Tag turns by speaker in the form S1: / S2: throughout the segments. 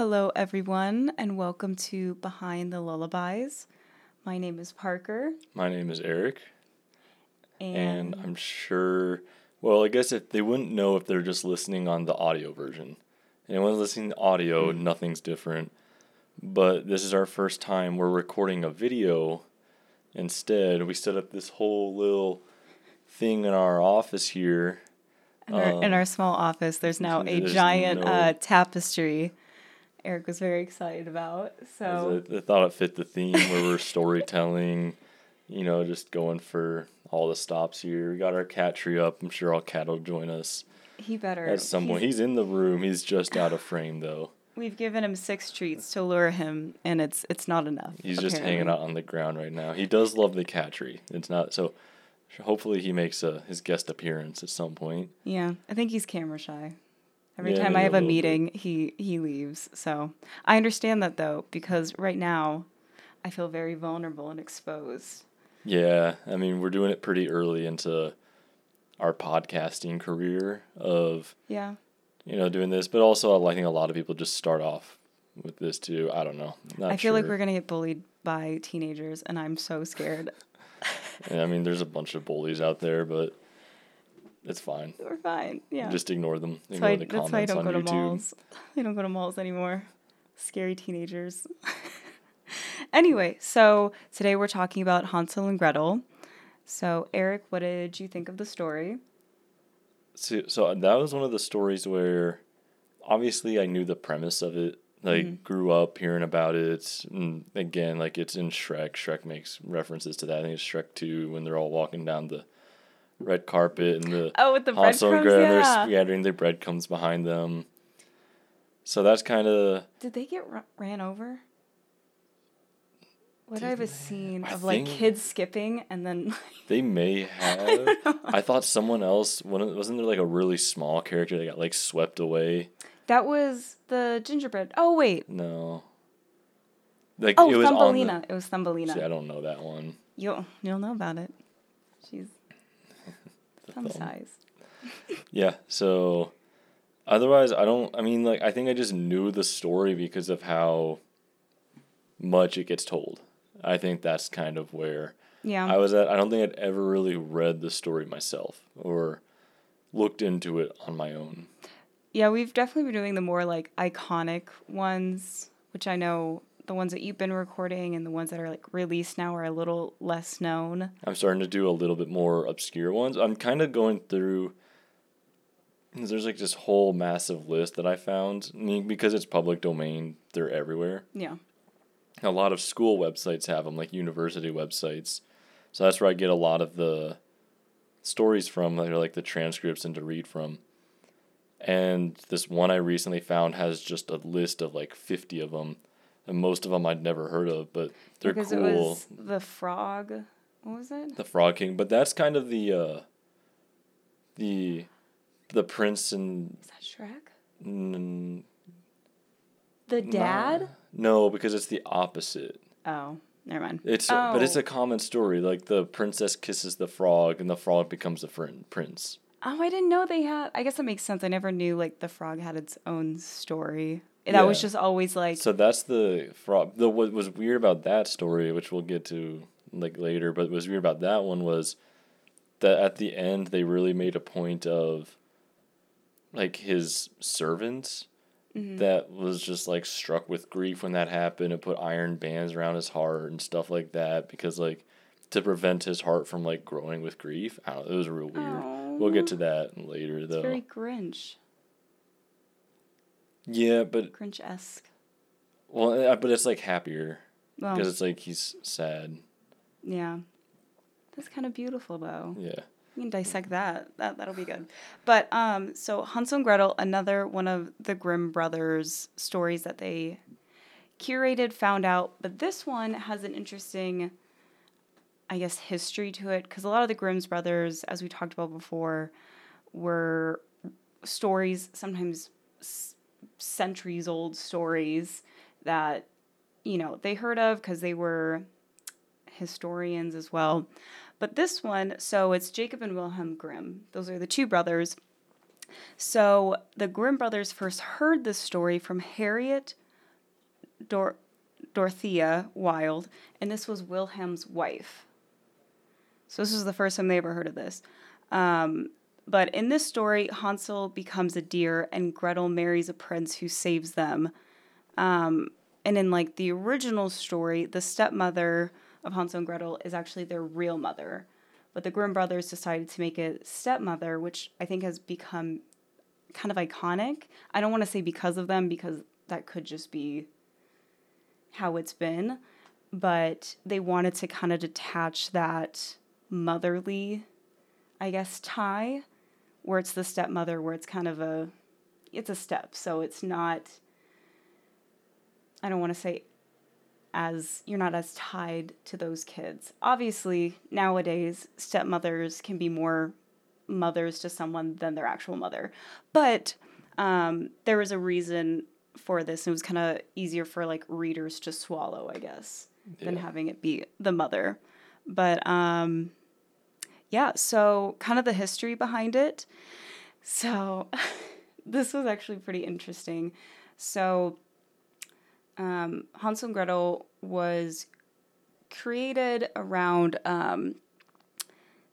S1: Hello, everyone, and welcome to Behind the Lullabies. My name is Parker,
S2: My name is Eric,
S1: and,
S2: and I'm sure. Well, I guess if they wouldn't know if they're just listening on the audio version. Anyone listening to audio, nothing's different. But this is our first time we're recording a video. Instead, we set up this whole little thing in our office here.
S1: in, our, in
S2: um,
S1: our small office, there's now a
S2: there's
S1: giant
S2: no-
S1: uh, tapestry. Eric was very excited about. So,
S2: I, I thought it fit the theme where we're storytelling, you know, just going for all the stops here. We got our cat tree up. I'm sure all cat will join us
S1: he better.
S2: at some point.
S1: he's-
S2: He's in the room. He's just out of frame though.
S1: we've given him six treats to lure him, and it's it's not enough.
S2: He's just hanging out on the ground right now. He does love the cat tree. It's not so. Hopefully, he makes a his guest appearance at some point.
S1: Yeah, I think he's camera shy. Every
S2: Yeah,
S1: time I have a
S2: little bit.
S1: meeting, he he leaves. So I understand that though, because right now, I feel very vulnerable and exposed.
S2: Yeah, I mean, we're doing it pretty early into our podcasting career of
S1: Yeah,
S2: you know doing this, but also I think a lot of people just start off with this too. I don't know.
S1: I feel like we're gonna get bullied by teenagers, and I'm so scared.
S2: Yeah, I mean, there's a bunch of bullies out there, but it's fine.
S1: We're fine. Yeah,
S2: Just ignore them. Ignore the
S1: why I
S2: comments
S1: don't
S2: on
S1: go to
S2: YouTube.
S1: malls. I don't go to malls anymore. Scary teenagers. anyway, so today we're talking about Hansel and Gretel. So Eric, what did you think of the story?
S2: So, so that was one of the stories where obviously I knew the premise of it. Like
S1: Mm-hmm.
S2: grew up hearing about it. And again, like it's in Shrek. Shrek makes references to that. I think it's Shrek 2 when they're all walking down the red carpet and the
S1: Oh, with the breadcrumbs,
S2: Gretel, they're
S1: yeah.
S2: scattering the breadcrumbs behind them. So that's kind of
S1: Did they get ru- ran over? What
S2: Did
S1: I have a scene
S2: I
S1: of like kids skipping and then
S2: they may have. I thought someone else. Wasn't wasn't there like a really small character that got like swept away?
S1: that was the gingerbread. Oh wait,
S2: No. Like
S1: oh
S2: it was on the-
S1: Thumbelina. It was Thumbelina.
S2: See, I don't know that one.
S1: You'll you'll know about it. Thumb
S2: thumb.
S1: size.
S2: Yeah. So, otherwise, I don't. I mean, like, I think I just knew the story because of how much it gets told. I think that's kind of where
S1: Yeah.
S2: I was at. I don't think I'd ever really read the story myself or looked into it on my own.
S1: yeah, we've definitely been doing the more like iconic ones, which I know the ones that you've been recording and the ones that are like released now are a little less known.
S2: I'm starting to do a little bit more obscure ones. I'm kind of going through. There's like this whole massive list that I found. Because it's public domain, they're everywhere.
S1: Yeah.
S2: a lot of school websites have them, like university websites. So that's where I get a lot of the stories from, that are like the transcripts and to read from. And this one I recently found has just a list of like 50 of them. And most of them I'd never heard of, but they're
S1: because
S2: cool.
S1: it was the frog. What was it?
S2: the Frog King, but that's kind of the uh the the prince and
S1: Is that Shrek?
S2: mm,
S1: The dad?
S2: no, because it's the opposite.
S1: Oh, never mind.
S2: It's but it's
S1: Oh.
S2: a common story. Like the princess kisses the frog, and the frog becomes the friend prince.
S1: Oh, I didn't know they had. I guess that makes sense. I never knew like the frog had its own story. That was just always like.
S2: So that's the frog. The what was weird about that story, which we'll get to like later, but what was weird about that one was that at the end they really made a point of like his servant
S1: Mm-hmm.
S2: that was just like struck with grief when that happened and put iron bands around his heart and stuff like that because like to prevent his heart from like growing with grief. I don't know, it was real weird. We'll get to that later
S1: it's
S2: though.
S1: very Grinch.
S2: Yeah, but
S1: Grinch esque.
S2: well, uh, but it's like happier
S1: Well,
S2: because it's like he's sad.
S1: yeah. That's kind of beautiful though.
S2: Yeah.
S1: We can dissect that. That that'll be good. But um, so Hansel and Gretel, another one of the Grimm brothers stories that they curated, found out. But this one has an interesting, I guess, history to it because a lot of the Grimm's brothers, as we talked about before, were stories sometimes centuries old stories that you know they heard of because they were historians as well. But this one, so it's Jacob and Wilhelm Grimm. Those are the two brothers. So the Grimm brothers first heard this story from Harriet Dor- Dorothea Wilde, and this was Wilhelm's wife. So this was the first time they ever heard of this. Um, but in this story, Hansel becomes a deer, and Gretel marries a prince who saves them. Um, and in like the original story, the stepmother of Hansel and Gretel is actually their real mother. But the Grimm brothers decided to make a stepmother, which I think has become kind of iconic. I don't want to say because of them, because that could just be how it's been. But they wanted to kind of detach that motherly, I guess, tie, where it's the stepmother, where it's kind of a, it's a step. So it's not, I don't want to say as you're not as tied to those kids. Obviously, nowadays, stepmothers can be more mothers to someone than their actual mother. But um, there was a reason for this. And it was kind of easier for like readers to swallow, I guess, yeah. than having it be the mother. But um, yeah, so kind of the history behind it. So this was actually pretty interesting. So um, Hansel and Gretel was created around um,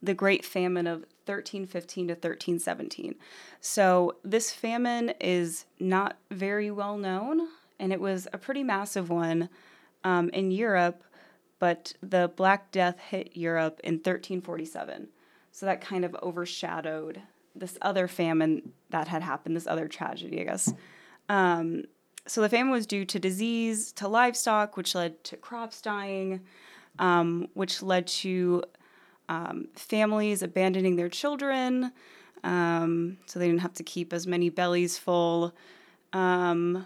S1: the Great Famine of 1315 to 1317. So this famine is not very well known, and it was a pretty massive one um, in Europe, but the Black Death hit Europe in 1347. So that kind of overshadowed this other famine that had happened, this other tragedy, I guess. Um, so the famine was due to disease, to livestock, which led to crops dying, um, which led to um, families abandoning their children, um, so they didn't have to keep as many bellies full. Um,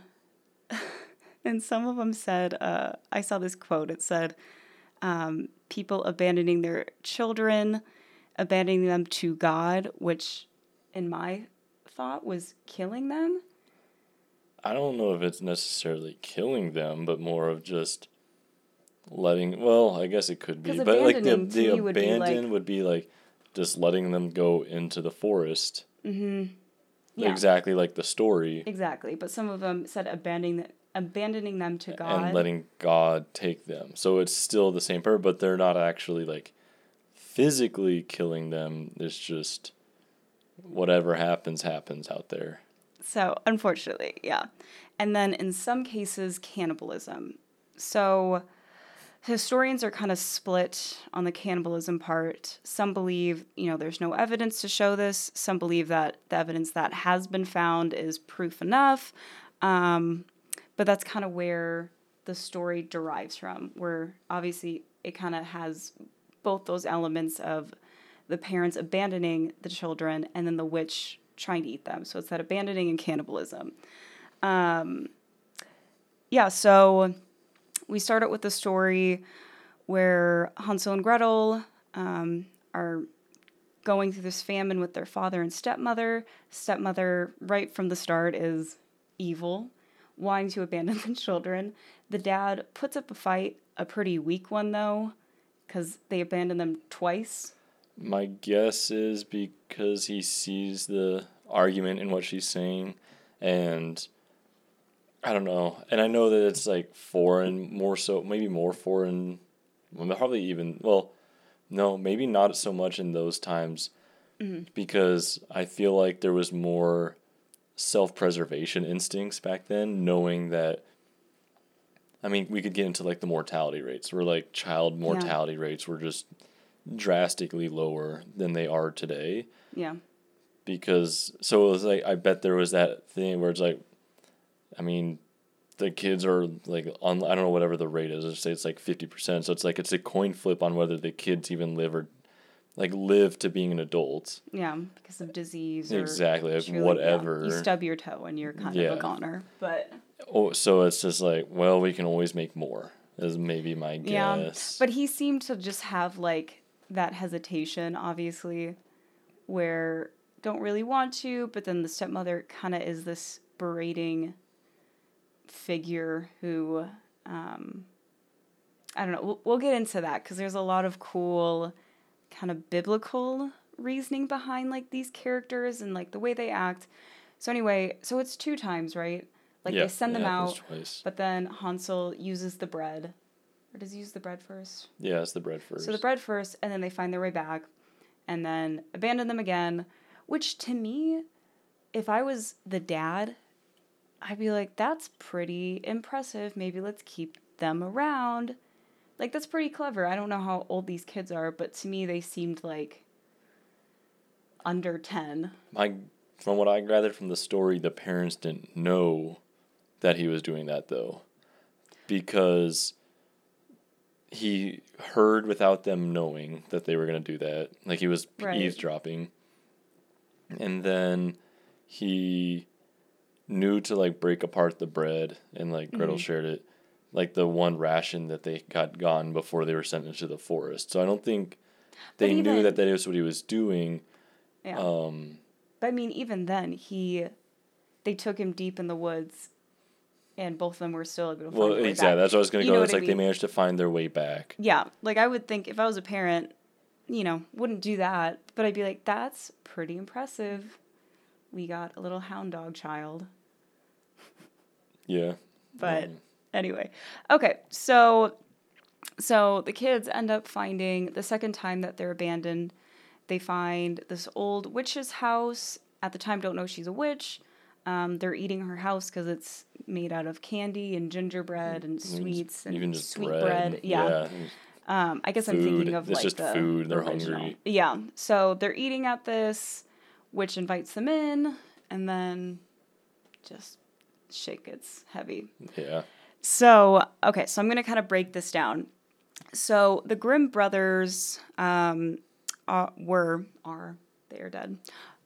S1: and some of them said, uh, I saw this quote, it said, um, people abandoning their children, abandoning them to God, which in my thought was killing them.
S2: I don't know if it's necessarily killing them, but more of just letting well i guess it could be but like the, the abandon would be like, would be like just letting them go into the forest mm-hmm. yeah. exactly like the story
S1: exactly but some of them said abandoning abandoning them to god
S2: and letting god take them so it's still the same purpose but they're not actually like physically killing them it's just whatever happens happens out there
S1: so unfortunately yeah and then in some cases cannibalism so historians are kind of split on the cannibalism part. Some believe, you know, there's no evidence to show this. Some believe that the evidence that has been found is proof enough. Um, but that's kind of where the story derives from, where obviously it kind of has both those elements of the parents abandoning the children and then the witch trying to eat them. So it's that abandoning and cannibalism. Um, yeah, so we start out with the story where Hansel and Gretel um, are going through this famine with their father and stepmother. Stepmother, right from the start, is evil, wanting to abandon the children. The dad puts up a fight, a pretty weak one though, because they abandon them twice.
S2: My guess is because he sees the argument in what she's saying and I don't know, and I know that it's like foreign, more so, maybe more foreign, well, probably even well, no, maybe not so much in those times, mm-hmm. because I feel like there was more self preservation instincts back then, knowing that. I mean, we could get into like the mortality rates, where like child mortality yeah. rates were just drastically lower than they are today.
S1: Yeah.
S2: Because so it was like I bet there was that thing where it's like I mean, the kids are like on I don't know whatever the rate is. Let's say it's like fifty percent. So it's like it's a coin flip on whether the kids even live or like live to being an adult.
S1: Yeah, because of disease.
S2: exactly, like whatever.
S1: Yeah, you stub your toe and you're kind yeah. of a goner, but.
S2: Oh, so it's just like well, we can always make more. Is maybe my guess. Yeah,
S1: but he seemed to just have like that hesitation, obviously, where don't really want to, but then the stepmother kind of is this berating figure who um, I don't know. We'll, we'll get into that because there's a lot of cool kind of biblical reasoning behind like these characters and like the way they act. So anyway, so it's two times, right? Like
S2: Yeah,
S1: they send them out,
S2: twice.
S1: but then Hansel uses the bread. Or does he use the bread first?
S2: Yeah, it's the bread first.
S1: So the bread first, and then they find their way back, and then abandon them again. Which to me, if I was the dad, I'd be like, that's pretty impressive. Maybe let's keep them around. Like that's pretty clever. I don't know how old these kids are, but to me they seemed like under ten.
S2: My, from what I gathered from the story, the parents didn't know that he was doing that though, because he heard without them knowing that they were gonna do that. Like he was
S1: Right.
S2: eavesdropping, and then he knew to like break apart the bread, and like Gretel
S1: Mhm.
S2: shared it, like the one ration that they got gone before they were sent into the forest. So I don't think they knew that that is what he was doing.
S1: Yeah.
S2: Um,
S1: But I mean, even then, he, they took him deep in the woods, and both of them were still able to
S2: Well, exactly.
S1: back.
S2: That's what I was gonna
S1: You
S2: go. It's like they managed to find their way back.
S1: Yeah, like I would think if I was a parent, you know, wouldn't do that, but I'd be like, that's pretty impressive. We got a little hound dog child.
S2: Yeah.
S1: But
S2: Um,
S1: anyway, okay, so so the kids end up finding the second time that they're abandoned, they find this old witch's house. At the time, don't know she's a witch. Um, they're eating her house because it's made out of candy and gingerbread and sweets and
S2: even just
S1: sweet
S2: bread.
S1: bread. Yeah.
S2: yeah.
S1: Um, I guess I'm thinking of
S2: It's
S1: like
S2: just
S1: the
S2: food. They're
S1: original.
S2: hungry.
S1: Yeah. So they're eating at this, which invites them in, and then just shit gets heavy.
S2: Yeah.
S1: So okay, so I'm gonna kind of break this down. So the Grimm brothers um, uh, were are they are dead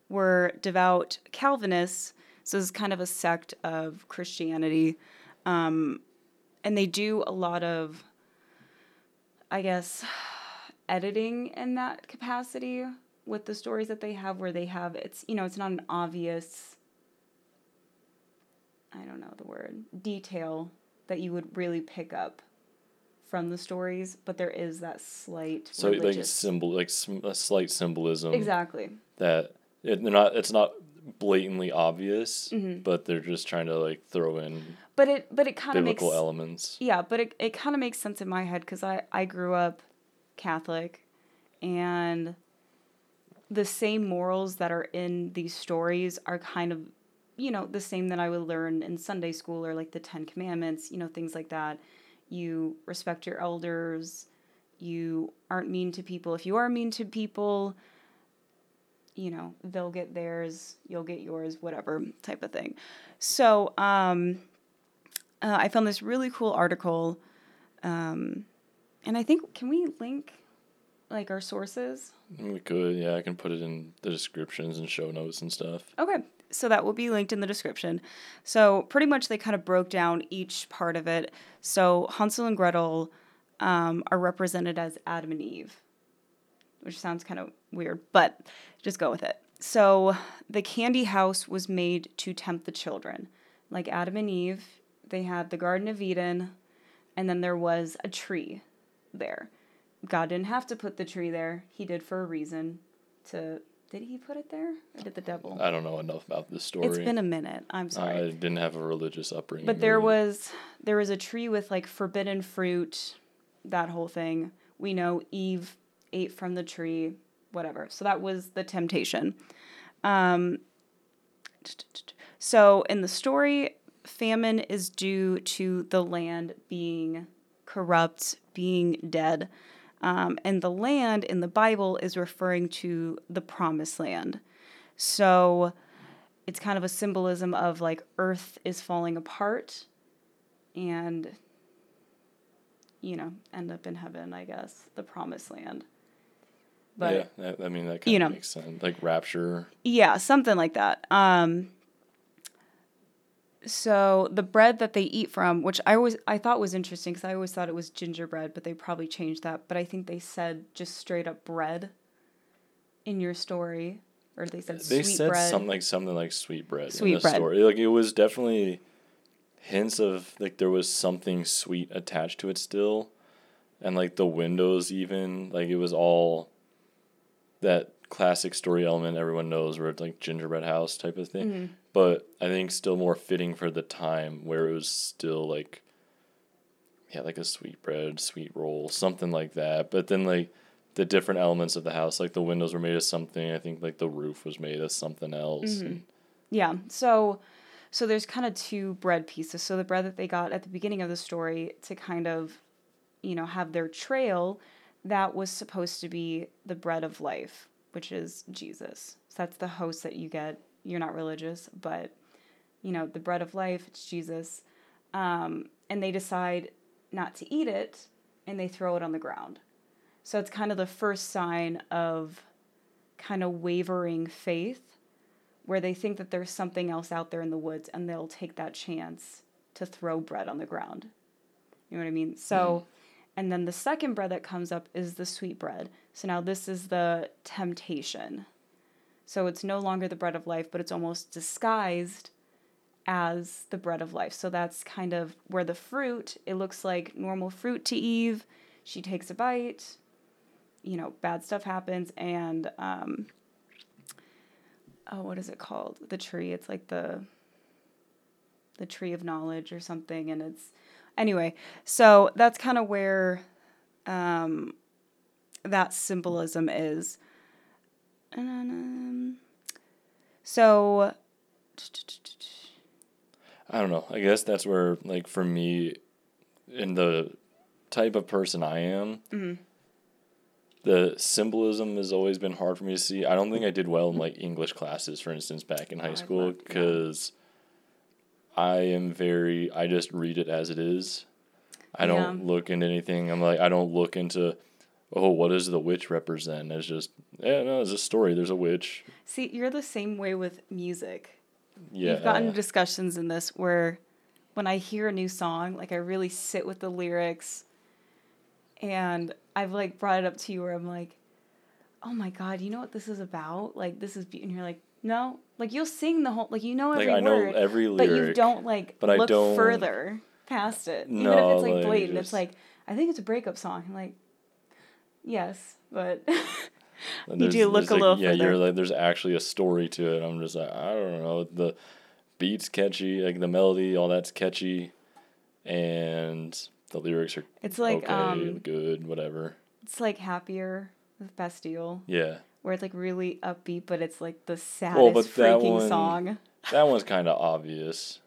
S1: were devout Calvinists. So this is kind of a sect of Christianity, um, and they do a lot of, I guess, editing in that capacity with the stories that they have, where they have it's you know it's not an obvious. I don't know the word detail that you would really pick up from the stories, but there is that slight
S2: So like symbol, like a slight symbolism
S1: exactly.
S2: that it, they're not. It's not blatantly obvious,
S1: Mm-hmm.
S2: but they're just trying to like throw in
S1: But it but it kind of makes
S2: biblical elements.
S1: yeah, but it it kind of makes sense in my head because I I grew up Catholic, and the same morals that are in these stories are kind of you know the same that I would learn in Sunday school or like the Ten Commandments, you know things like that. You respect your elders. You aren't mean to people. If you are mean to people, you know they'll get theirs. You'll get yours. Whatever type of thing. So um, uh, I found this really cool article, um, and I think can we link like our sources?
S2: We could, yeah. I can put it in the descriptions and show notes and stuff.
S1: Okay, so that will be linked in the description. So pretty much they kind of broke down each part of it. So Hansel and Gretel um, are represented as Adam and Eve, which sounds kind of weird, but just go with it. So the candy house was made to tempt the children. Like Adam and Eve, they had the Garden of Eden, and then there was a tree there. God didn't have to put the tree there. He did for a reason. To did he put it there or did the devil?
S2: I don't know enough about this story.
S1: It's been a minute. I'm sorry.
S2: I didn't have a religious upbringing.
S1: but there was there was a tree with like forbidden fruit, that whole thing. We know Eve ate from the tree, whatever. So that was the temptation. Um, so in the story, famine is due to the land being corrupt, being dead. Um, and the land in the Bible is referring to the promised land. So it's kind of a symbolism of like earth is falling apart and you know end up in heaven i guess the promised land but
S2: yeah, I mean that kind
S1: you
S2: of
S1: know.
S2: makes sense. Like rapture.
S1: yeah something like that um so the bread that they eat from which i always i thought was interesting because i always thought it was gingerbread but they probably changed that but i think they said just straight up bread in your story or they said
S2: They
S1: sweet
S2: said
S1: bread
S2: something like something like sweet bread in the
S1: bread.
S2: story. Like it was definitely hints of like there was something sweet attached to it still, and like the windows even like it was all that classic story element everyone knows where it's like gingerbread house type of thing.
S1: Mm-hmm.
S2: But I think still more fitting for the time where it was still like, yeah, like a sweet bread, sweet roll, something like that. But then like the different elements of the house, like the windows were made of something. I think like the roof was made of something else.
S1: Mm-hmm.
S2: and-
S1: Yeah. So so there's kind of two bread pieces. So the bread that they got at the beginning of the story to kind of, you know, have their trail, that was supposed to be the bread of life, which is Jesus. So that's the host that you get. You're not religious, but you know, the bread of life, it's Jesus. Um, and they decide not to eat it and they throw it on the ground. So it's kind of the first sign of kind of wavering faith where they think that there's something else out there in the woods and they'll take that chance to throw bread on the ground. You know what I mean? So, and then the second bread that comes up is the sweet bread. So now this is the temptation. So it's no longer the bread of life, but it's almost disguised as the bread of life. So that's kind of where the fruit, it looks like normal fruit to Eve. She takes a bite, you know, bad stuff happens, and um, oh, what is it called? The tree. It's like the the tree of knowledge or something, and it's anyway. So that's kind of where um, that symbolism is. And, um, so
S2: I don't know. I guess that's where, like, for me, in the type of person I am,
S1: Mhm.
S2: the symbolism has always been hard for me to see. I don't think I did well in, like, English classes, for instance, back in
S1: Oh,
S2: high
S1: I've
S2: school,
S1: yeah.
S2: because I am very, I just read it as it is. I don't
S1: Yeah.
S2: look into anything. I'm like, I don't look into, oh, what does the witch represent? It's just, yeah, no, it's a story. There's a witch.
S1: see, you're the same way with music.
S2: Yeah.
S1: We've gotten discussions in this where when I hear a new song, like I really sit with the lyrics and I've like brought it up to you where I'm like, oh my God, you know what this is about? Like this is, be-" and you're like, no, like you'll sing the whole, like you know every
S2: like, I know
S1: word,
S2: every
S1: but you don't like
S2: but I
S1: look
S2: don't-
S1: further past it. Even if it's like
S2: like,
S1: blatant,
S2: just-
S1: it's like, I think it's a breakup song. I'm like, yes, but You do look a
S2: like,
S1: little
S2: yeah you're
S1: further.
S2: like there's actually a story to it i'm just like i don't know the beats catchy like the melody all that's catchy and the lyrics are
S1: it's like,
S2: okay
S1: um,
S2: good whatever
S1: it's like happier with Bastille.
S2: yeah
S1: where it's like really upbeat, but it's like the saddest
S2: Well,
S1: freaking
S2: one-
S1: song.
S2: that one's kind of obvious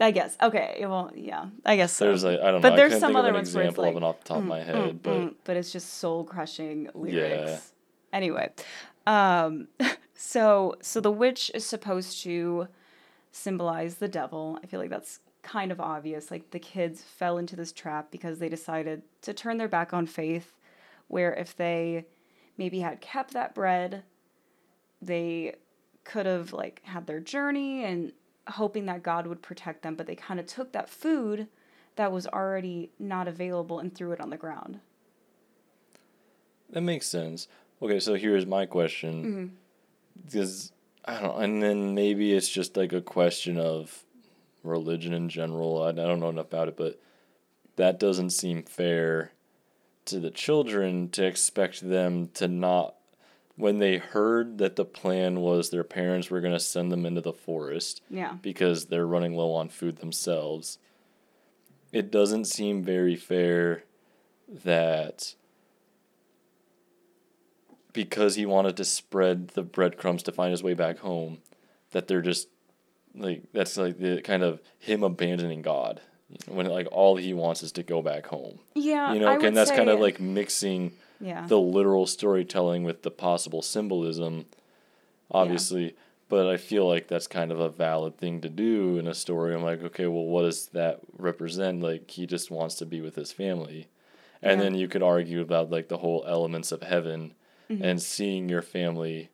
S1: I guess. Okay. Well, yeah. I guess so.
S2: there's like i don't know.
S1: But
S2: know
S1: there's some other ones where it's
S2: of
S1: like,
S2: off the top of my head
S1: Mm,
S2: but
S1: mm, but it's just soul crushing lyrics.
S2: Yeah.
S1: Anyway, um, so so the witch is supposed to symbolize the devil. I feel like that's kind of obvious. Like the kids fell into this trap because they decided to turn their back on faith. Where if they maybe had kept that bread, they could have like had their journey and hoping that God would protect them, but they kind of took that food that was already not available and threw it on the ground.
S2: that makes sense okay so here's my question
S1: Mm-hmm.
S2: because I don't, and then maybe it's just like a question of religion in general. I, I don't know enough about it, but that doesn't seem fair to the children to expect them to not. When they heard that the plan was their parents were going to send them into the forest
S1: Yeah.
S2: because they're running low on food themselves, it doesn't seem very fair that because he wanted to spread the breadcrumbs to find his way back home, that they're just like that's like the kind of him abandoning God. When like all he wants is to go back home.
S1: Yeah.
S2: You know,
S1: I
S2: and that's kind of like mixing
S1: yeah.
S2: the literal storytelling with the possible symbolism, obviously. But I feel like that's kind of a valid thing to do in a story. I'm like, okay, well, what does that represent? Like, he just wants to be with his family. And
S1: Yeah.
S2: then you could argue about like the whole elements of heaven
S1: Mm-hmm.
S2: and seeing your family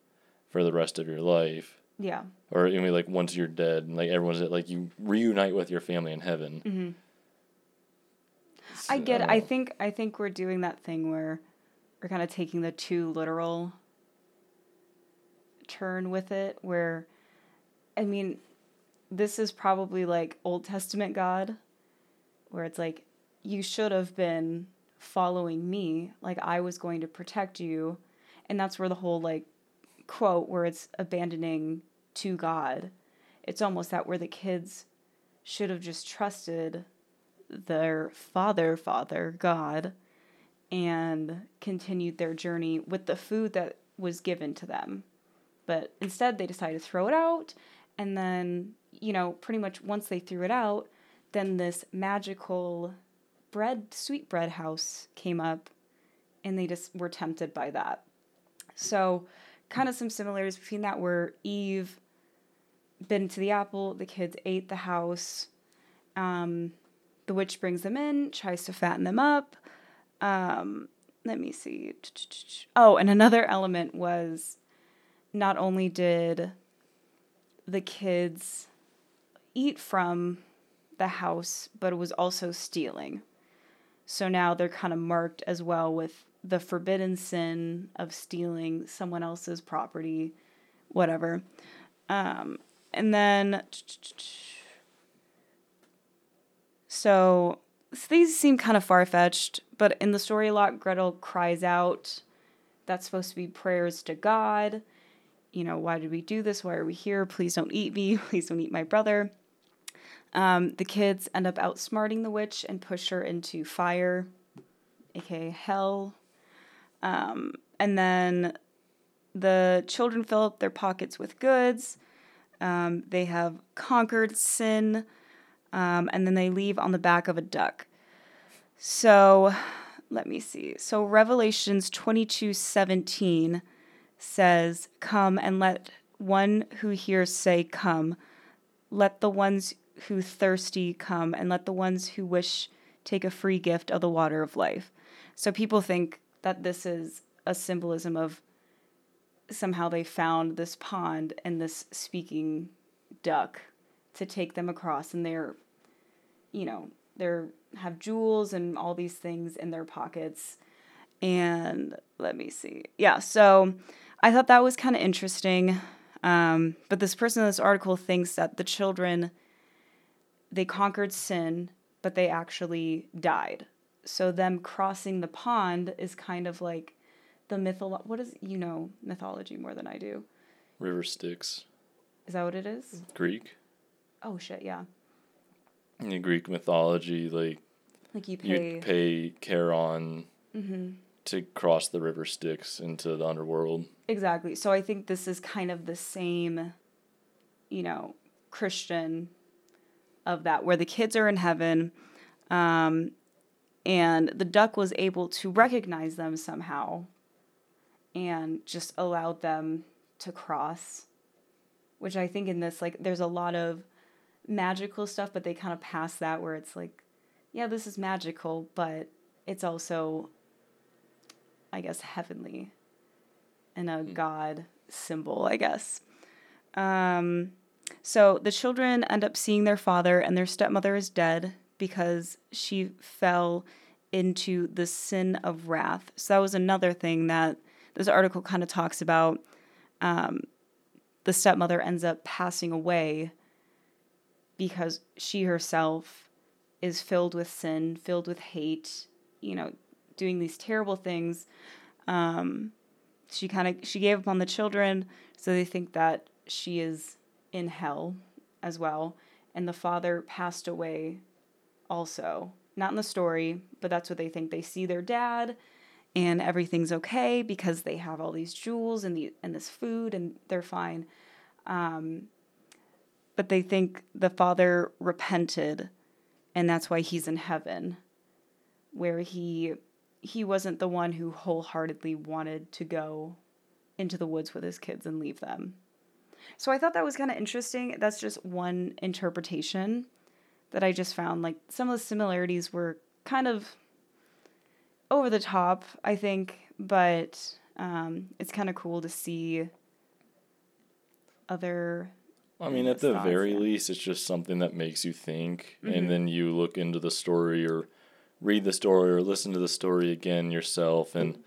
S2: for the rest of your life.
S1: yeah.
S2: Or I mean, like once you're dead, and like everyone's like you reunite with your family in heaven.
S1: hmm
S2: So,
S1: I get it.
S2: don't
S1: I think I think we're doing that thing where we're kind of taking the too literal turn with it where I mean this is probably like Old Testament God where it's like you should have been following me like I was going to protect you. And that's where the whole like quote where it's abandoning to God it's almost that where the kids should have just trusted their father, father, God, and continued their journey with the food that was given to them. But instead, they decided to throw it out. And then, you know, pretty much once they threw it out, then this magical bread, sweet bread house came up, and they just were tempted by that. So, kind of some similarities between that were Eve bit into the apple, the kids ate the house. Um, the witch brings them in, tries to fatten them up. Um, let me see. Oh, and another element was not only did the kids eat from the house, but it was also stealing. So now they're kind of marked as well with the forbidden sin of stealing someone else's property, whatever. Um, and then, so, so these seem kind of far fetched, but in the story a lot, Gretel cries out. That's supposed to be prayers to God. You know, why did we do this? Why are we here? Please don't eat me. Please don't eat my brother. Um, the kids end up outsmarting the witch and push her into fire, aka hell. Um, and then the children fill up their pockets with goods. Um, they have conquered sin, um, and then they leave on the back of a duck. So let me see. So Revelations 22 17 says, Come and let one who hears say, Come. Let the ones who thirsty come, and let the ones who wish take a free gift of the water of life. So people think that this is a symbolism of somehow they found this pond and this speaking duck to take them across and they're you know they're have jewels and all these things in their pockets and let me see yeah so i thought that was kind of interesting um, but this person in this article thinks that the children they conquered sin but they actually died so them crossing the pond is kind of like the mytholo what is you know mythology more than I do.
S2: River Styx.
S1: Is that what it is?
S2: Greek.
S1: Oh shit, yeah.
S2: In Greek mythology, like
S1: like you pay
S2: you pay Charon
S1: mm-hmm.
S2: to cross the river Styx into the underworld.
S1: Exactly. So I think this is kind of the same, you know, Christian of that, where the kids are in heaven, um, and the duck was able to recognize them somehow and just allowed them to cross which i think in this like there's a lot of magical stuff but they kind of pass that where it's like yeah this is magical but it's also i guess heavenly and a mm. god symbol i guess. Um, so the children end up seeing their father and their stepmother is dead because she fell into the sin of wrath. So that was another thing that this article kind of talks about. Um, the stepmother ends up passing away because she herself is filled with sin, filled with hate, you know, doing these terrible things. Um, she kind of she gave up on the children, so they think that she is in hell as well. And the father passed away also. Not in the story, but that's what they think. They see their dad and everything's okay because they have all these jewels and the and this food and they're fine. Um, but they think the father repented, and that's why he's in heaven, where he he wasn't the one who wholeheartedly wanted to go into the woods with his kids and leave them. So I thought that was kind of interesting. That's just one interpretation that I just found. Like some of the similarities were kind of over the top, I think, but um, it's kind of cool to see other.
S2: I mean, at the very yeah. least, it's just something that makes you think, mm-hmm. and then you look into the story or read the story or listen to the story again yourself, and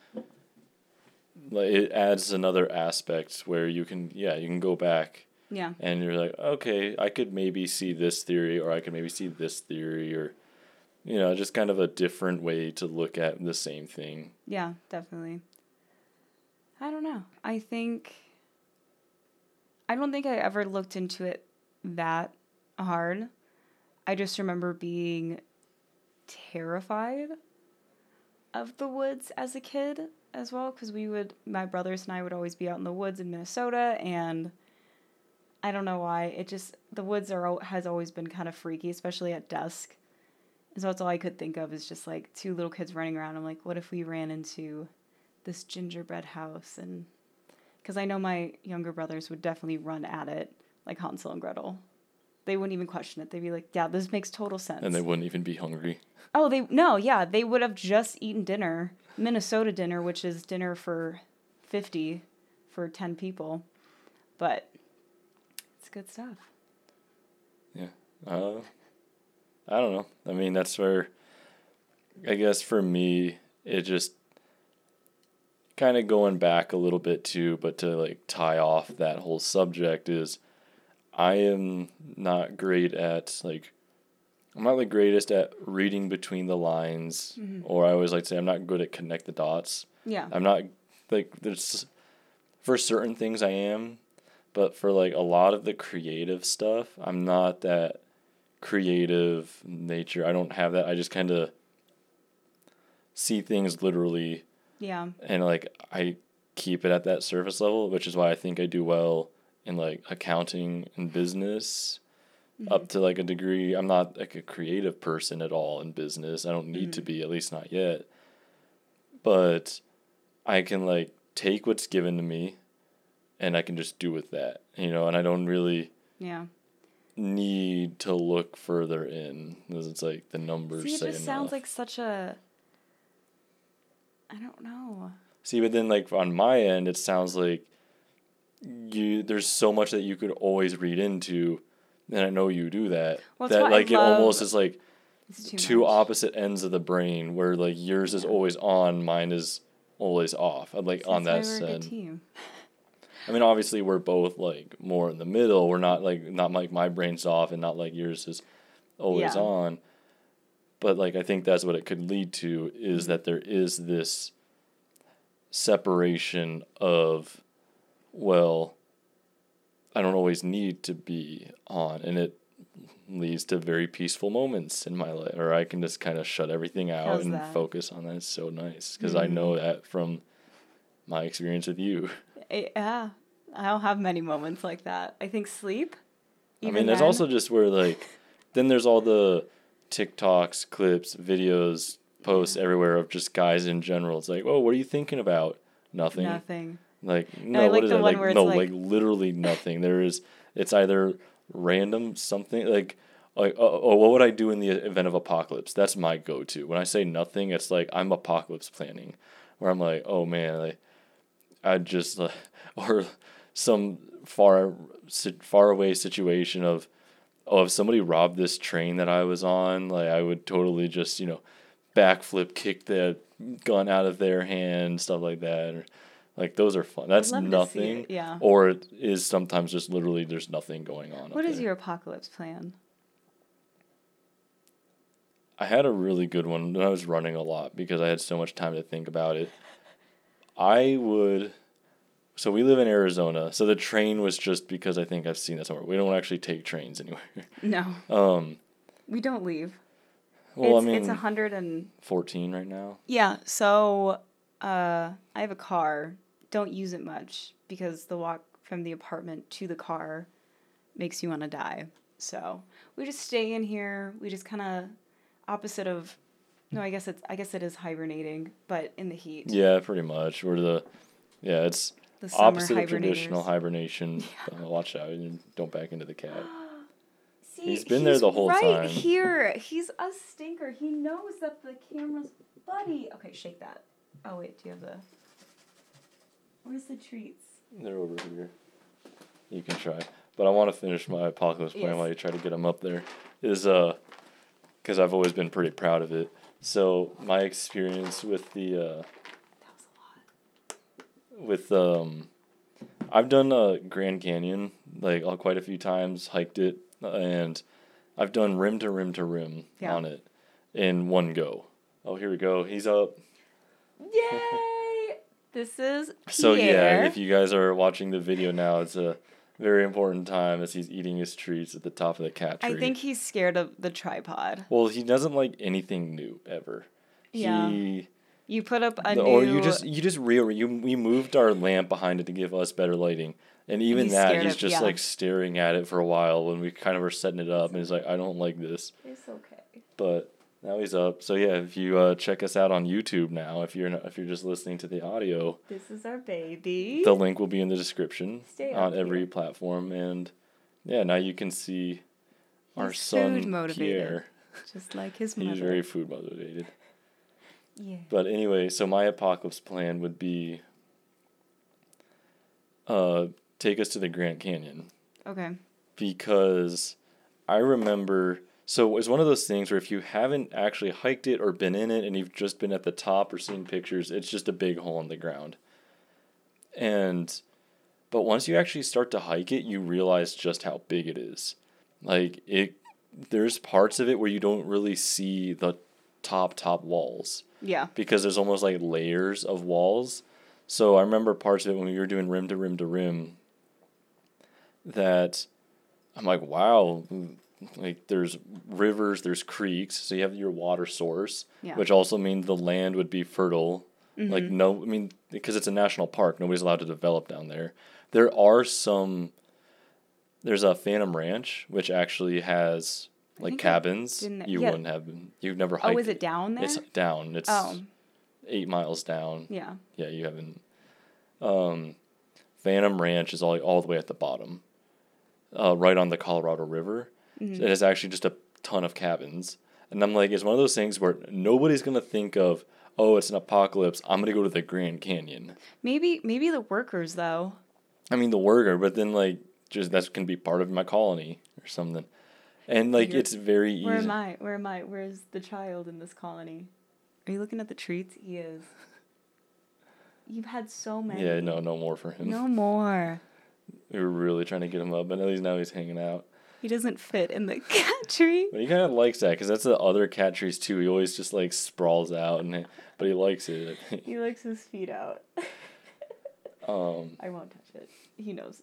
S2: like it adds another aspect where you can, yeah, you can go back.
S1: Yeah.
S2: And you're like, okay, I could maybe see this theory, or I could maybe see this theory, or you know, just kind of a different way to look at the same thing.
S1: Yeah, definitely. I don't know. I think I don't think I ever looked into it that hard. I just remember being terrified of the woods as a kid as well because we would my brothers and I would always be out in the woods in Minnesota and I don't know why it just the woods are has always been kind of freaky especially at dusk. And so that's all I could think of is just like two little kids running around. I'm like what if we ran into this gingerbread house and because I know my younger brothers would definitely run at it like Hansel and Gretel. They wouldn't even question it. They'd be like, "Yeah, this makes total sense."
S2: And they wouldn't even be hungry.
S1: Oh, they no, yeah, they would have just eaten dinner, Minnesota dinner, which is dinner for fifty for ten people, but it's good stuff. Yeah.
S2: Uh, I don't know. I mean, that's where, I guess for me, it just kind of going back a little bit too, but to like tie off that whole subject is I am not great at like, I'm not the greatest at reading between the lines, mm-hmm. or I always like to say I'm not good at connect the dots.
S1: Yeah,
S2: I'm not like there's for certain things I am, but for like a lot of the creative stuff, I'm not that creative nature. I don't have that. I just kind of see things literally
S1: yeah,
S2: and like I keep it at that surface level, which is why I think I do well in like accounting and business mm-hmm. up to like a degree. I'm not like a creative person at all in business. I don't need to mm. be, at least not yet. But I can like take what's given to me and I can just do with that, you know, and I don't really
S1: yeah.
S2: need to look further in because it's like the numbers
S1: See, it just
S2: enough.
S1: sounds like such a. I don't know.
S2: See, but then like on my end, it sounds like you there's so much that you could always read into, and I know you do that.
S1: Well,
S2: that like it almost is like two
S1: much.
S2: opposite ends of the brain, where like yours is always on, mine is always off. I'm like on that
S1: That's why we're a good
S2: side. I mean, obviously we're both like more in the middle. We're not like not like my brain's off and not like yours is always
S1: Yeah.
S2: on. But like I think that's what it could lead to is
S1: Mm-hmm.
S2: that there is this separation of well I don't always need to be on and it leads to very peaceful moments in my life or I can just kind of shut everything out
S1: How's
S2: and
S1: that?
S2: focus on that. It's so nice because I know that from my experience with you.
S1: Yeah, I don't have many moments like that. I think sleep.
S2: I mean, there's
S1: then-
S2: also just where like, then there's all the TikToks, clips, videos, posts everywhere of just guys in general. It's like, oh, what are you thinking about? Nothing.
S1: nothing.
S2: Like, no,
S1: I
S2: what
S1: like
S2: is that? Like, no,
S1: like-
S2: like literally nothing. There is, it's either random something like, like, oh, oh, what would I do in the event of apocalypse? That's my go-to. When I say nothing, it's like I'm apocalypse planning, where I'm like, oh man, like, I just, like, or some far, far away situation of, oh, if somebody robbed this train that I was on, like I would totally just, you know, backflip, kick the gun out of their hand, stuff like that. Or, like those are fun. That's
S1: love to see
S2: nothing.
S1: yeah.
S2: Or it is sometimes just literally there's nothing going on.
S1: What is
S2: there.
S1: your apocalypse plan?
S2: I had a really good one when I was running a lot because I had so much time to think about it. I would. So we live in Arizona. So the train was just because I think I've seen that somewhere. We don't actually take trains anywhere.
S1: No,
S2: Um.
S1: we don't leave.
S2: Well,
S1: it's,
S2: I mean,
S1: it's a hundred and
S2: 14 right now.
S1: yeah. So, uh, I have a car. Don't use it much because the walk from the apartment to the car makes you want to die. So we just stay in here. We just kind of opposite of. No, I guess it's. I guess it is hibernating, but in the heat.
S2: Yeah, pretty much. We're the. Yeah, it's
S1: The summer
S2: opposite of traditional hibernation. Uh, watch out! Don't back into the cat.
S1: See,
S2: He's been there the whole
S1: right
S2: time.
S1: Right here. He's a stinker. He knows that the camera's buddy. Okay, shake that. Oh wait, do you have the? Where's the treats?
S2: They're over here. You can try, but I want to finish my apocalypse plan
S1: Yes.
S2: while you try to get him up there. Is uh, because I've always been pretty proud of it. So my experience with the uh,
S1: That was a lot.
S2: With um, I've done uh Grand Canyon like uh, quite a few times, hiked it, and I've done rim to rim to rim
S1: Yeah.
S2: on it in one go. Oh, here we go. He's up.
S1: Yay! this is
S2: So yeah, if you guys are watching the video now, it's a very important time as he's eating his treats at the top of the cat tree.
S1: I think he's scared of the tripod.
S2: Well, he doesn't like anything new ever.
S1: Yeah.
S2: He,
S1: You put up a
S2: the-
S1: new.
S2: or you just you just real you we moved our lamp behind it to give us better lighting. And even
S1: he's
S2: that, he's
S1: of-
S2: just
S1: yeah.
S2: like staring at it for a while when we kind of were setting it up, and he's like, "I don't like this."
S1: It's okay.
S2: But now he's up. So yeah, if you uh, check us out on YouTube now, if you're not, if you're just listening to the audio,
S1: This is our baby.
S2: the link will be in the description
S1: Stay
S2: on every
S1: here.
S2: platform, and yeah, now you can see our
S1: He's
S2: son
S1: food motivated.
S2: Pierre.
S1: just like his mother.
S2: He's very food motivated.
S1: Yeah.
S2: But anyway, so my apocalypse plan would be uh take us to the Grand Canyon
S1: Okay.
S2: because I remember so it's one of those things where if you haven't actually hiked it or been in it and you've just been at the top or seen pictures, it's just a big hole in the ground. And but once you actually start to hike it, you realize just how big it is. Like it there's parts of it where you don't really see the top top walls
S1: Yeah.
S2: because there's almost like layers of walls. So I remember parts of it when we were doing rim to rim to rim that I'm like, wow, like there's rivers, there's creeks, so you have your water source,
S1: Yeah.
S2: which also means the land would be fertile. Mm-hmm. Like no, I mean because it's a national park, nobody's allowed to develop down there. There are some. There's a Phantom Ranch, which actually has like cabins. You
S1: yeah.
S2: wouldn't have. You've never hiked.
S1: Oh, is it down there?
S2: It's down. It's
S1: Oh.
S2: eight miles down.
S1: Yeah.
S2: Yeah, you haven't. Um, Phantom Ranch is all all the way at the bottom, uh, right on the Colorado River.
S1: Mm-hmm.
S2: It is actually just a ton of cabins, and I'm like, it's one of those things where nobody's gonna think of, oh, it's an apocalypse. I'm gonna go to the Grand Canyon.
S1: Maybe maybe the workers though.
S2: I mean, the worker, but then like, just that's gonna be part of my colony or something, and like
S1: You're-
S2: it's very easy.
S1: Where am I? Where am I? Where's the child in this colony? Are you looking at the treats? He is. You've had so many.
S2: Yeah, no, no more for him.
S1: No more.
S2: We were really trying to get him up, but at least now he's hanging out.
S1: He doesn't fit in the cat tree.
S2: But he kind of likes that because that's the other cat trees too. He always just like sprawls out, and but he likes it.
S1: He likes his feet out.
S2: Um,
S1: I won't touch it. He knows.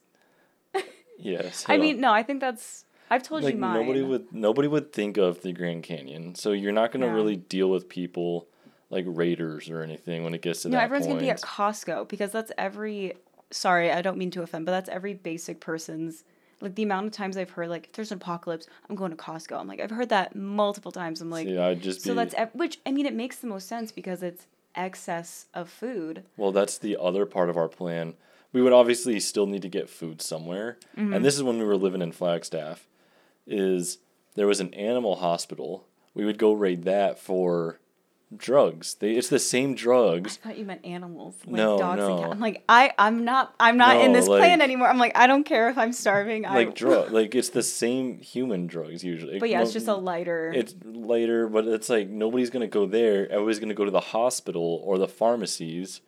S2: yeah.
S1: I mean, no, I think that's. I've told
S2: like
S1: you mine.
S2: nobody would nobody would think of the Grand Canyon, so you're not gonna
S1: No.
S2: really deal with people like raiders or anything when it gets to
S1: No,
S2: that
S1: everyone's
S2: point.
S1: gonna be at Costco because that's every. Sorry, I don't mean to offend, but that's every basic person's. Like the amount of times I've heard, like, if there's an apocalypse, I'm going to Costco. I'm like, I've heard that multiple times. I'm like,
S2: I'd just be
S1: so that's ev- which I mean, it makes the most sense because it's excess of food.
S2: well. That's the other part of our plan. We would obviously still need to get food somewhere,
S1: Mm-hmm.
S2: and this is when we were living in Flagstaff. Is there was an animal hospital? We would go raid that for drugs. They, it's the same drugs.
S1: I thought you meant animals, like
S2: No,
S1: dogs and
S2: no.
S1: cats. I'm like, I, I'm not, I'm not in
S2: No,
S1: this plan anymore. I'm like, I don't care if I'm starving.
S2: like
S1: I,
S2: drug like it's the same human drugs usually
S1: but yeah, it's just a lighter.
S2: it's lighter, but it's like nobody's gonna go there everybody's gonna go to the hospital or the pharmacies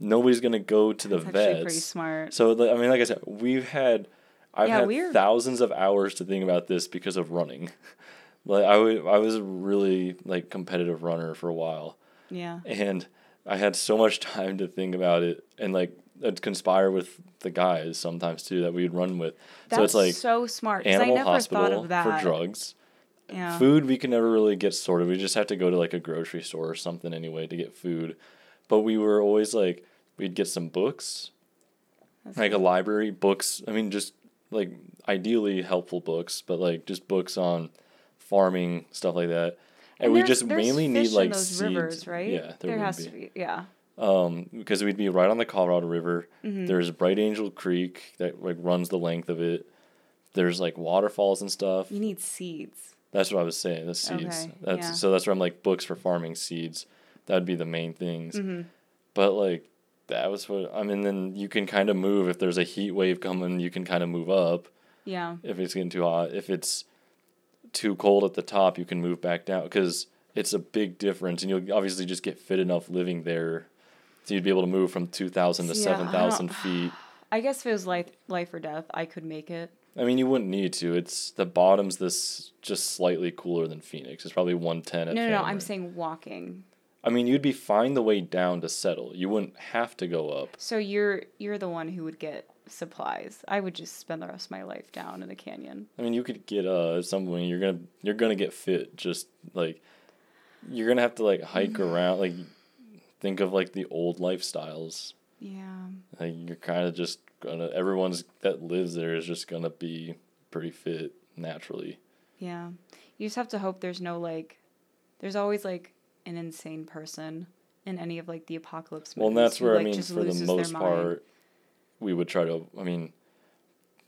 S2: nobody's gonna go to the
S1: That's actually pretty smart.
S2: so i mean like i said we've had i've
S1: Yeah,
S2: had
S1: we're-
S2: thousands of hours to think about this because of running like I wa- I was a really like competitive runner for a while
S1: yeah.
S2: and I had so much time to think about it and like uh, conspire with the guys sometimes too that we'd run with.
S1: That's
S2: so it's like
S1: so smart.
S2: animal
S1: never thought
S2: hospital
S1: of that.
S2: for drugs.
S1: Yeah.
S2: Food we can never really get sorted. We just have to go to like a grocery store or something anyway to get food. But we were always like we'd get some books,
S1: That's
S2: like a library books. I mean just like ideally helpful books, but like just books on farming stuff like that. And, we just mainly need like
S1: those
S2: seeds.
S1: rivers, right?
S2: Yeah, there,
S1: there has
S2: be.
S1: to be. Yeah.
S2: um, because we'd be right on the Colorado River.
S1: Mm-hmm.
S2: There's Bright Angel Creek that like runs the length of it. There's like waterfalls and stuff.
S1: You need seeds.
S2: That's what I was saying. The seeds.
S1: Okay,
S2: That's
S1: yeah.
S2: so that's where I'm like books for farming seeds. That'd be the main things.
S1: Mm-hmm.
S2: But like that was what I mean. Then you can kind of move if there's a heat wave coming. You can kind of move up
S1: Yeah.
S2: if it's getting too hot. If it's too cold at the top, you can move back down because it's a big difference, and you'll obviously just get fit enough living there, so you'd be able to move from two thousand to
S1: I
S2: seven thousand feet.
S1: I guess if it was life, life or death, I could make it.
S2: I mean, you wouldn't need to. It's the bottom's this just slightly cooler than Phoenix. It's probably one ten
S1: No, no, no. I'm saying walking.
S2: I mean, you'd be fine the way down to settle. You wouldn't have to go up.
S1: So you're you're the one who would get supplies. I would just spend the rest of my life down in a canyon.
S2: I mean, you could get uh something you're gonna you're gonna get fit. Just like you're gonna have to like hike around. Like think of like the old lifestyles.
S1: Yeah.
S2: Like you're kind of just gonna everyone's that lives there is just gonna be pretty fit naturally.
S1: Yeah. You just have to hope there's no like there's always like an insane person in any of like the apocalypse
S2: Well, and
S1: movies
S2: that's
S1: who,
S2: where I mean, for the most
S1: mind.
S2: part, we would try to. I mean,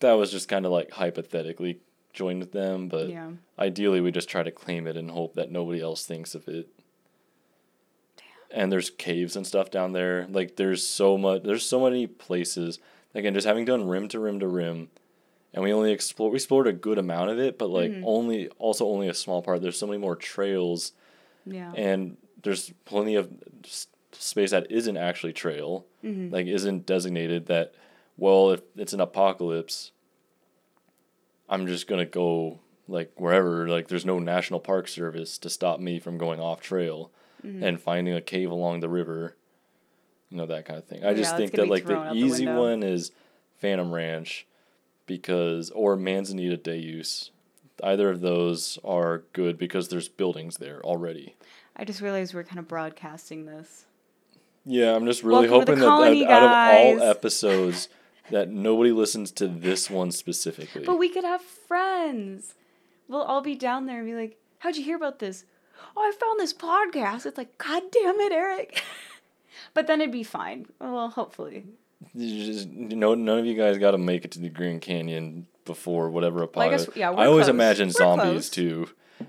S2: that was just kind of like hypothetically joined with them, but
S1: Yeah.
S2: ideally we just try to claim it and hope that nobody else thinks of it. And there's caves and stuff down there. Like there's so much. There's so many places. Again, just having done rim to rim to rim, and we only explored. We explored a good amount of it, but like
S1: Mhm.
S2: only also only a small part. There's so many more trails
S1: Yeah.
S2: and there's plenty of space that isn't actually trail
S1: Mhm.
S2: like isn't designated that well if it's an apocalypse i'm just gonna go like wherever like there's no national park service to stop me from going off trail
S1: Mhm.
S2: and finding a cave along the river you know that kind of thing i
S1: Yeah,
S2: just think that like the
S1: out the
S2: easy one is phantom ranch because or manzanita day use either of those are good because there's buildings there already
S1: I just realized we're kind of broadcasting this.
S2: Yeah, I'm just really
S1: Welcome
S2: hoping that out, out of all episodes that nobody listens to this one specifically.
S1: But we could have friends. We'll all be down there and be like, How'd you hear about this? Oh, I found this podcast. It's like, God damn it, Eric. but then it'd be fine. Well, hopefully.
S2: You just, you know, none of you guys got to make it to the Grand Canyon before whatever
S1: Well,
S2: apocalypse.
S1: yeah, we're
S2: I always
S1: close.
S2: imagine
S1: We're
S2: zombies
S1: close.
S2: too.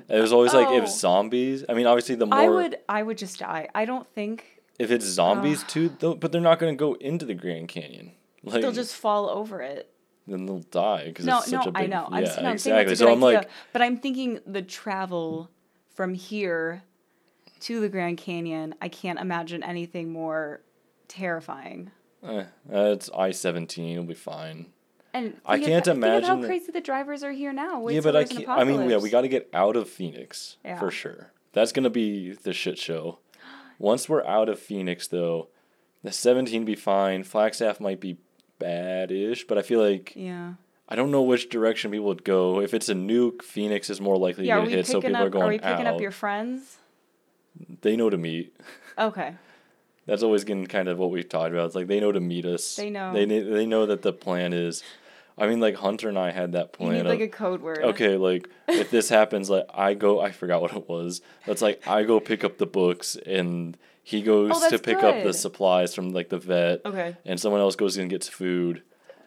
S2: It was always like
S1: Oh.
S2: if zombies. I mean, obviously the more
S1: I would I would just die. I don't think
S2: if it's zombies too, though, but they're not going to go into the Grand Canyon. Like
S1: they'll just fall over it.
S2: then they'll die because
S1: No,
S2: it's such
S1: no,
S2: a big.
S1: I know.
S2: Yeah,
S1: I'm, no,
S2: exactly. so I'm
S1: idea.
S2: like,
S1: but I'm thinking the travel from here to the Grand Canyon. I can't imagine anything more terrifying.
S2: eh, uh, it's I seventeen. It'll be fine.
S1: And
S2: I can't
S1: of
S2: imagine
S1: how crazy the drivers are here now. Wait
S2: yeah, but I can't. I mean, yeah, we got to get out of Phoenix
S1: Yeah.
S2: for sure. That's gonna be the shit show. Once we're out of Phoenix, though, the seventeen be fine. Flagstaff might be bad-ish, but I feel like
S1: Yeah.
S2: I don't know which direction people would go. If it's a nuke, Phoenix is more likely
S1: Yeah.
S2: to get hit, so people are
S1: up?
S2: going
S1: Are we picking
S2: out.
S1: up your friends?
S2: They know to meet.
S1: Okay.
S2: That's always been kind of what we've talked about. It's like they know to meet us.
S1: They know.
S2: They they know that the plan is. I mean, like Hunter and I had that point.
S1: You
S2: plan.
S1: need
S2: of,
S1: like a code word.
S2: okay, like if this happens, like I go, I forgot what it was. That's like I go pick up the books and he goes
S1: Oh,
S2: to pick up the supplies from like the vet,
S1: Okay.
S2: and someone else goes and gets food,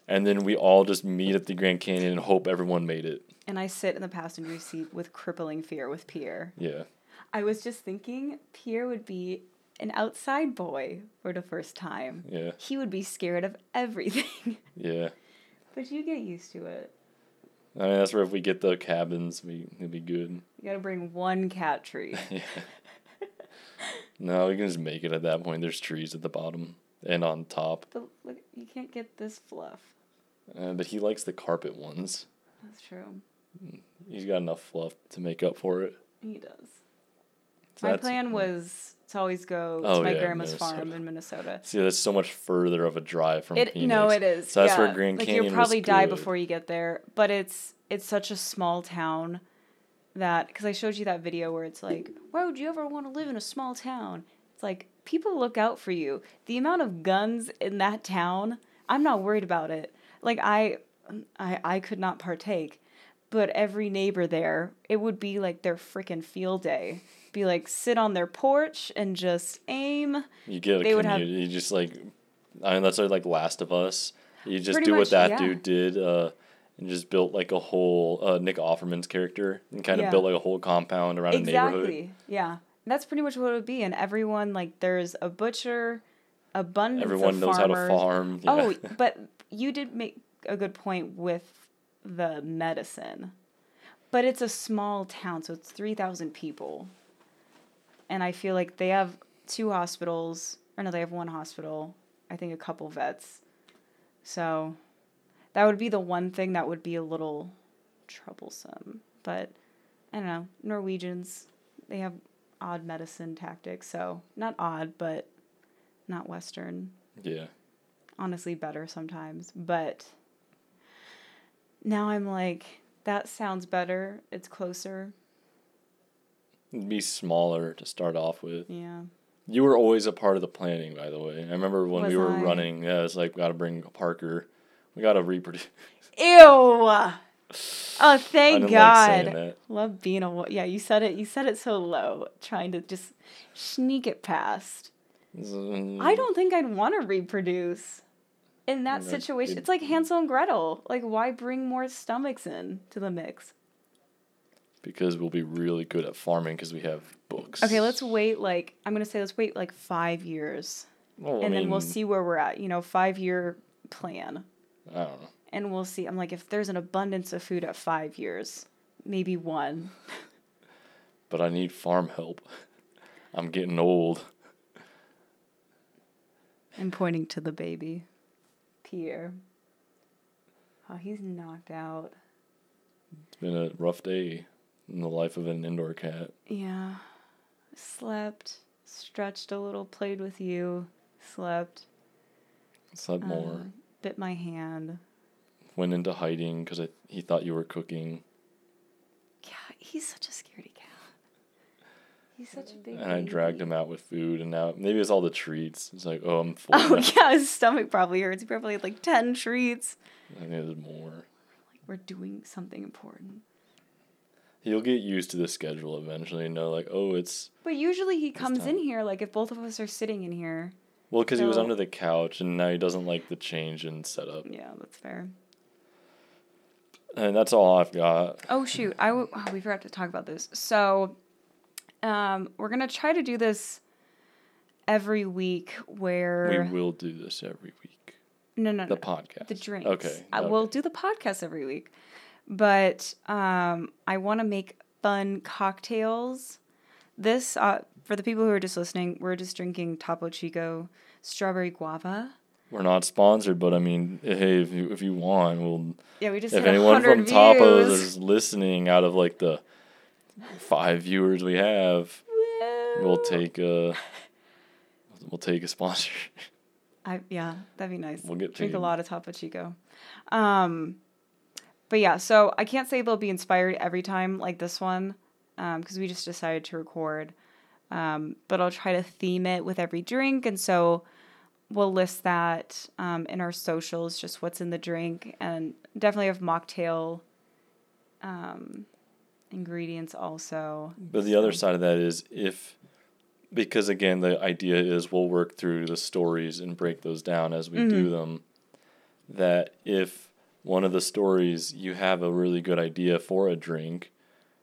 S2: and then we all just meet at the Grand Canyon and hope everyone made it.
S1: And I sit in the passenger seat with crippling fear with Pierre.
S2: Yeah,
S1: I was just thinking Pierre would be an outside boy for the first time.
S2: yeah,
S1: He would be scared of everything.
S2: yeah.
S1: But you get used to it.
S2: I mean, that's where if we get the cabins, we it'll be good.
S1: You gotta bring one cat tree.
S2: Yeah. no, we can just make it at that point. There's trees at the bottom and on top,
S1: but look, you can't get this fluff.
S2: uh, but he likes the carpet ones.
S1: That's true.
S2: He's got enough fluff to make up for it.
S1: He does.
S2: So
S1: my plan was to always go
S2: Oh,
S1: to my
S2: yeah,
S1: grandma's
S2: Minnesota.
S1: farm in Minnesota.
S2: See, that's so much further of a drive from
S1: It
S2: Phoenix.
S1: no, it is.
S2: So that's
S1: yeah.
S2: where Grand
S1: like
S2: Canyon
S1: you'll probably die
S2: good.
S1: before you get there, but it's it's such a small town that because I showed you that video where it's like, why would you ever want to live in a small town? It's like people look out for you. The amount of guns in that town, I'm not worried about it. Like I, I I could not partake, but every neighbor there, it would be like their freaking field day. Be like sit on their porch and just aim.
S2: You get a
S1: they would have-
S2: community. You just like, I mean, that's like Last of Us. You just do
S1: much,
S2: what that
S1: yeah.
S2: dude did, uh, and just built like a whole uh, Nick Offerman's character, and kind of
S1: Yeah.
S2: built like a whole compound around a neighborhood.
S1: Exactly. Yeah. That's pretty much what it would be. And everyone like there's a butcher, abundance
S2: Everyone
S1: of
S2: knows
S1: farmers.
S2: how to farm. Yeah.
S1: Oh, but you did make a good point with the medicine. But it's a small town, so it's 3,000 people. And I feel like they have two hospitals, or no, they have one hospital, I think a couple vets. So that would be the one thing that would be a little troublesome. But I don't know, Norwegians, they have odd medicine tactics, so not odd, but not Western.
S2: yeah.
S1: honestly better sometimes. But now I'm like, that sounds better. It's closer.
S2: It'd be smaller to start off with.
S1: Yeah.
S2: You were always a part of the planning, by the way. I remember when we were
S1: I?
S2: running. Yeah, it's like got to bring Parker. We got to reproduce.
S1: Ew. Oh, thank God.
S2: like.
S1: Love being a yeah. You said it. You said it so low, trying to just sneak it past.
S2: Mm.
S1: I don't think I'd want to reproduce in that
S2: Yeah,
S1: situation.
S2: it-
S1: It's like Hansel and Gretel. Like, why bring more stomachs in to the mix?
S2: because we'll be really good at farming because we have books.
S1: Okay, let's wait. Like, I'm gonna say let's wait like five years,
S2: Well, I
S1: and then we'll see where we're at. You know, five year plan,
S2: I don't know.
S1: and we'll see. I'm like, if there's an abundance of food at five years, maybe one.
S2: But I need farm help. I'm getting old.
S1: I'm pointing to the baby, Pierre. Oh, he's knocked out.
S2: It's been a rough day in the life of an indoor cat.
S1: Yeah. Slept, stretched a little, played with you, slept.
S2: Slept more.
S1: uh, bit my hand.
S2: Went into hiding because he thought you were cooking.
S1: Yeah, he's such a scaredy cat. He's such a big.
S2: And I dragged him out with food, and now maybe it's all the treats. It's like, oh, I'm full.
S1: Oh
S2: now.
S1: yeah, his stomach probably hurts. He probably had like ten treats.
S2: I think there's more.
S1: Like we're doing something important.
S2: He'll get used to the schedule eventually and know, like, oh, it's.
S1: But usually he comes in here like if both of us are sitting in here.
S2: Well, because he was under the couch, and now he doesn't like the change in setup.
S1: Yeah, that's fair.
S2: And that's all I've got.
S1: Oh shoot, I w- oh, we forgot to talk about this. So, um, we're gonna try to do this every week. Where
S2: We will do this every week.
S1: no, no,
S2: The
S1: no,
S2: podcast.
S1: the drinks.
S2: Okay.
S1: I,
S2: okay.
S1: We'll do the podcast every week, but um, I want to make fun cocktails. This uh, for the people who are just listening, we're just drinking Topo Chico strawberry guava.
S2: We're not sponsored, but I mean, hey, if you if you want, we'll.
S1: Yeah, we just
S2: If anyone from
S1: 100
S2: Topos is listening, out of like the five viewers we have, we'll take a. We'll take a sponsor.
S1: I yeah, that'd be nice.
S2: We'll get
S1: drink a lot of Topo Chico. Um, but yeah, so I can't say they'll be inspired every time like this one, because we just decided to record. Um, but I'll try to theme it with every drink, and so we'll list that um, in our socials, just what's in the drink, and definitely have mocktail um, ingredients also.
S2: But the other side of that is if, because again, the idea is we'll work through the stories and break those down as we
S1: Mm-hmm.
S2: do them. That if one of the stories you have a really good idea for a drink,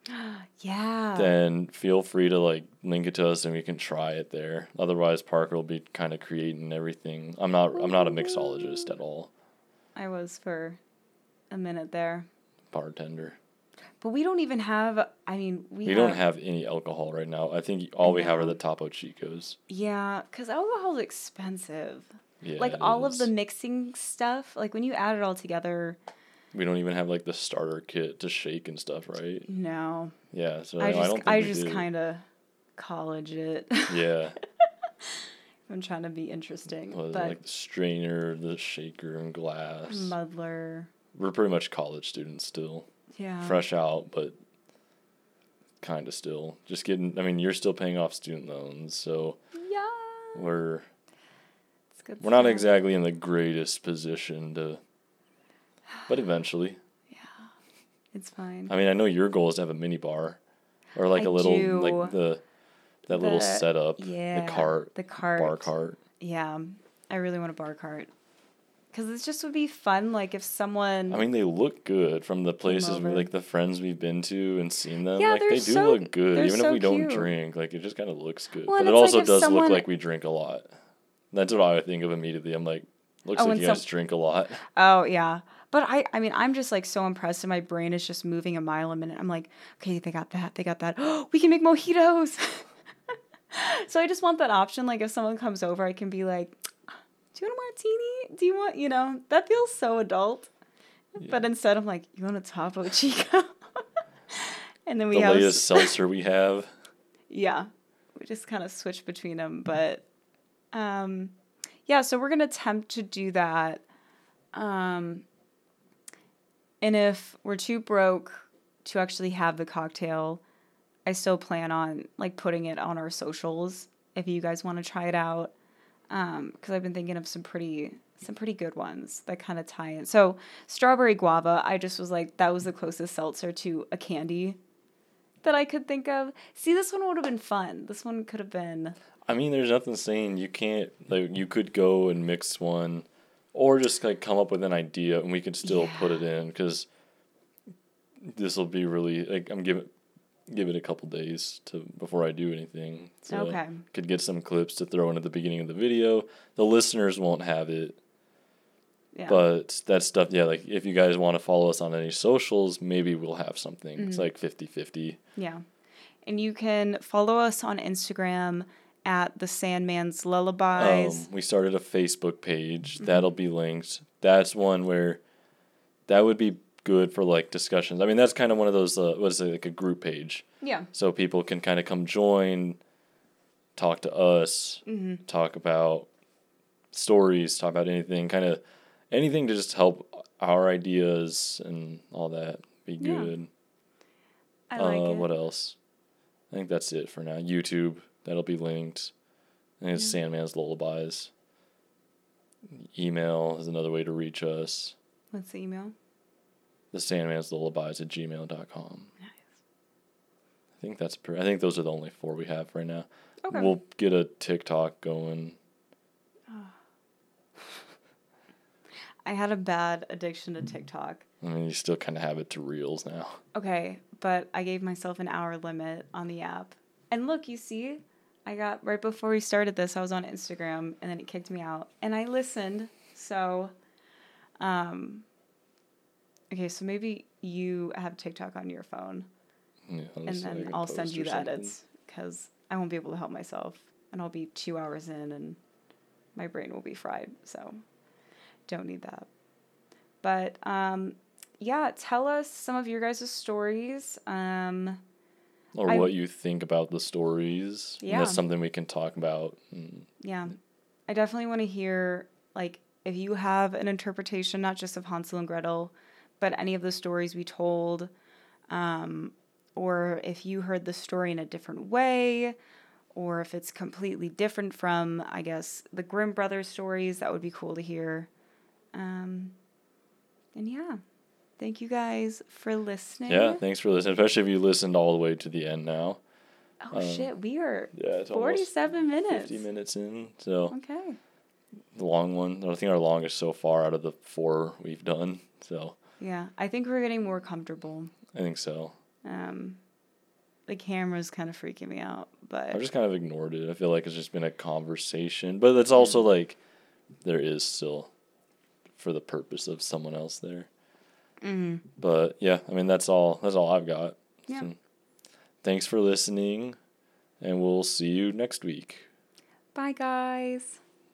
S1: Yeah.
S2: then feel free to like link it to us and we can try it there. Otherwise, Parker will be kind of creating everything. I'm not. I'm not a mixologist at all.
S1: I was for a minute there.
S2: Bartender.
S1: But we don't even have. I mean, we,
S2: We don't have any alcohol right now. I think all we have are the Topo Chicos.
S1: Yeah, because alcohol's expensive.
S2: Yeah,
S1: like all of the mixing stuff, like when you add it all together,
S2: We don't even have like the starter kit to shake and stuff, right?
S1: no.
S2: Yeah, so
S1: I
S2: I,
S1: just,
S2: don't think
S1: I, just
S2: do.
S1: kind of college it.
S2: Yeah,
S1: I'm trying to be interesting,
S2: was
S1: but
S2: like the strainer, the shaker, and glass.
S1: muddler,
S2: We're pretty much college students still,
S1: yeah.
S2: fresh out, but kind of still just getting. I mean, you're still paying off student loans, so
S1: Yeah.
S2: we're we're not exactly in the greatest position to. But eventually, yeah,
S1: It's fine.
S2: I mean, I know your goal is to have a mini bar, or like
S1: I
S2: a little
S1: do.
S2: like the that little setup,
S1: yeah.
S2: the cart,
S1: The cart.
S2: bar cart.
S1: Yeah, I really want a bar cart. Because this just would be fun. Like if someone.
S2: I mean, they look good from the places we like the friends we've been to and seen them.
S1: Yeah,
S2: like they do
S1: so-
S2: look good, even
S1: so
S2: if we don't drink. Like it just kind of looks good,
S1: Well,
S2: but it
S1: it's like
S2: also does
S1: someone-
S2: look like we drink a lot. That's what I think of immediately. I'm like, looks
S1: Oh,
S2: like you guys
S1: some-
S2: drink a lot.
S1: Oh yeah. But I I mean I'm just like so impressed and my brain is just moving a mile a minute. I'm like, okay, they got that, they got that. Oh, we can make mojitos. so I just want that option. Like if someone comes over, I can be like, Do you want a martini? Do you want you know, that feels so adult. But instead I'm like, You want a Topo Chico? and then we
S2: the
S1: have
S2: latest seltzer we have.
S1: yeah we just kind of switch between them but um yeah, so we're gonna attempt to do that. Um, and if we're too broke to actually have the cocktail, I still plan on like putting it on our socials if you guys want to try it out. Um, because I've been thinking of some pretty some pretty good ones that kind of tie in. So strawberry guava, I just was like that was the closest seltzer to a candy that I could think of. See, this one would have been fun. This one could have been.
S2: I mean, there's nothing saying you can't like you could go and mix one, or just like come up with an idea and we could still put it in because this will be really like I'm giving give it a couple days to before I do anything. So
S1: Okay.
S2: Could get some clips to throw in at the beginning of the video. The listeners won't have it,
S1: Yeah.
S2: but that stuff, yeah. Like if you guys want to follow us on any socials, maybe we'll have something.
S1: Mm-hmm.
S2: It's like 50-50.
S1: Yeah. And you can follow us on Instagram at the Sandman's Lullabies.
S2: Um, we started a Facebook page
S1: Mm-hmm.
S2: that'll be linked. That's one where that would be good for like discussions. I mean, that's kind of one of those. Uh, what is it like a group page?
S1: yeah.
S2: so people can kind of come join, talk to us,
S1: Mm-hmm.
S2: talk about stories, talk about anything, kind of anything to just help our ideas and all that be
S1: Yeah.
S2: good.
S1: I like
S2: uh,
S1: it.
S2: What else? I think that's it for now. YouTube, that'll be linked. I think it's Sandman's Lullabies. Email is another way to reach us.
S1: What's the email?
S2: The Sandman's Lullabies at gmail.com.
S1: Nice.
S2: I think that's pre- I think those are the only four we have right now.
S1: Okay.
S2: We'll get a TikTok going.
S1: I had a bad addiction to TikTok.
S2: I mean, you still kind of have it to reels now.
S1: Okay, but I gave myself an hour limit on the app. And look, you see, I got right before we started this, I was on Instagram and then it kicked me out. And I listened. So um Okay, so maybe you have TikTok on your phone
S2: Yeah,
S1: and then I'll send you the
S2: something.
S1: edits cuz I won't be able to help myself and I'll be 2 hours in and my brain will be fried. So don't need that. But um yeah, tell us some of your guys' stories. Um
S2: Or
S1: I-
S2: what you think about the stories.
S1: Yeah.
S2: That's something we can talk about.
S1: Yeah. I definitely want to hear like if you have an interpretation not just of Hansel and Gretel, but any of the stories we told um or if you heard the story in a different way or if it's completely different from I guess the Grimm brothers stories, that would be cool to hear. Um and yeah. Thank you guys for listening.
S2: yeah, thanks for listening, especially if you listened all the way to the end now.
S1: Oh shit, we are
S2: Yeah, it's
S1: 47 minutes.
S2: 50 minutes in. So
S1: Okay.
S2: the long one. I think our longest so far out of the four we've done. So
S1: Yeah, I think we're getting more comfortable.
S2: I think so.
S1: Um, the camera's kind of freaking me out, but
S2: I've just kind of ignored it. I feel like it's just been a conversation, but it's also
S1: Mm-hmm.
S2: like there is still for the purpose of someone else there.
S1: Mhm.
S2: But yeah, I mean that's all. That's all I've got.
S1: Yeah.
S2: So, thanks for listening, and we'll see you next week.
S1: bye, guys.